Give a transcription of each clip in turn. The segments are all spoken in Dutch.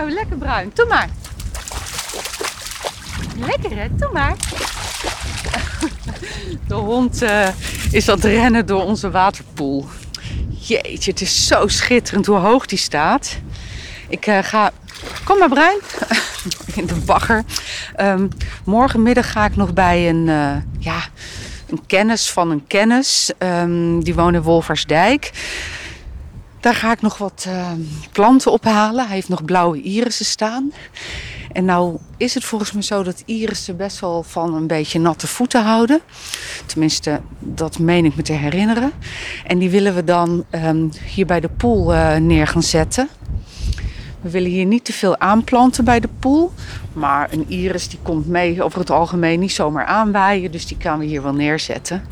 lekker bruin. Doe maar. Lekker hè, doe maar. De hond uh, is aan het rennen door onze waterpoel. Jeetje, het is zo schitterend hoe hoog die staat. Ik uh, ga. Kom maar, Bruin. In de bagger. Um, morgenmiddag ga ik nog bij een, uh, ja, een kennis van een kennis. Um, die woont in Wolversdijk. Daar ga ik nog wat uh, planten ophalen. Hij heeft nog blauwe irissen staan. En nou is het volgens mij zo dat irissen best wel van een beetje natte voeten houden. Tenminste, dat meen ik me te herinneren. En die willen we dan um, hier bij de poel uh, neer gaan zetten. We willen hier niet te veel aanplanten bij de poel. Maar een iris die komt mee over het algemeen niet zomaar aanwaaien. Dus die gaan we hier wel neerzetten.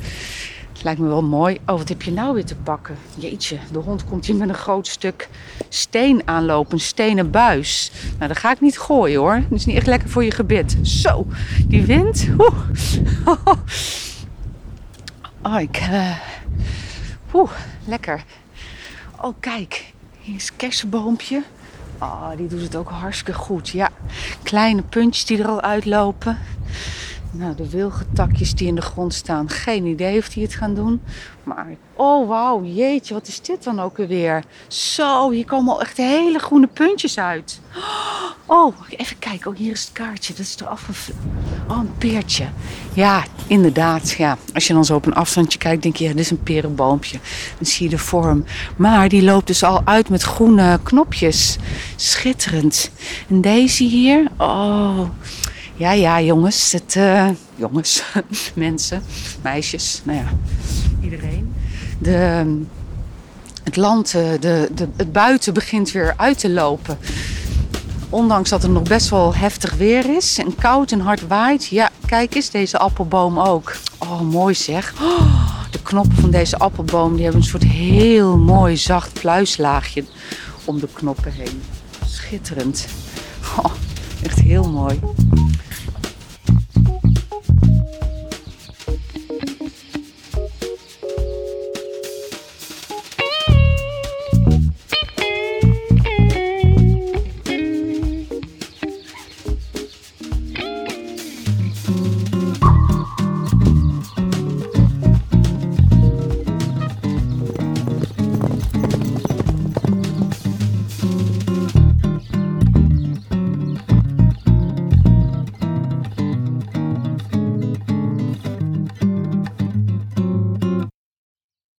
Het lijkt me wel mooi. Oh, wat heb je nou weer te pakken? Jeetje, de hond komt hier met een groot stuk steen aanlopen. Een stenen buis. Nou, dat ga ik niet gooien hoor. Dat is niet echt lekker voor je gebit. Zo, die wind. Oeh. Oh, ik... Uh... Oeh, lekker. Oh, kijk. Hier is een kersenboompje. Oh, die doet het ook hartstikke goed. Ja, kleine puntjes die er al uitlopen. Nou, de wilgetakjes die in de grond staan. Geen idee of die het gaan doen. Maar, oh wauw, jeetje, wat is dit dan ook weer? Zo, hier komen al echt hele groene puntjes uit. Oh, even kijken. Oh, hier is het kaartje. Dat is er afgevlogen. Oh, een peertje. Ja, inderdaad. Ja. Als je dan zo op een afstandje kijkt, denk je, ja, dit is een perenboompje. Dan zie je de vorm. Maar die loopt dus al uit met groene knopjes. Schitterend. En deze hier, oh... Ja, ja, jongens. Het, uh, jongens, mensen, meisjes, nou ja, iedereen. De, het land, de, de, het buiten begint weer uit te lopen. Ondanks dat het nog best wel heftig weer is en koud en hard waait. Ja, kijk eens, deze appelboom ook. Oh, mooi zeg. Oh, de knoppen van deze appelboom die hebben een soort heel mooi zacht pluislaagje om de knoppen heen. Schitterend. Oh, echt heel mooi.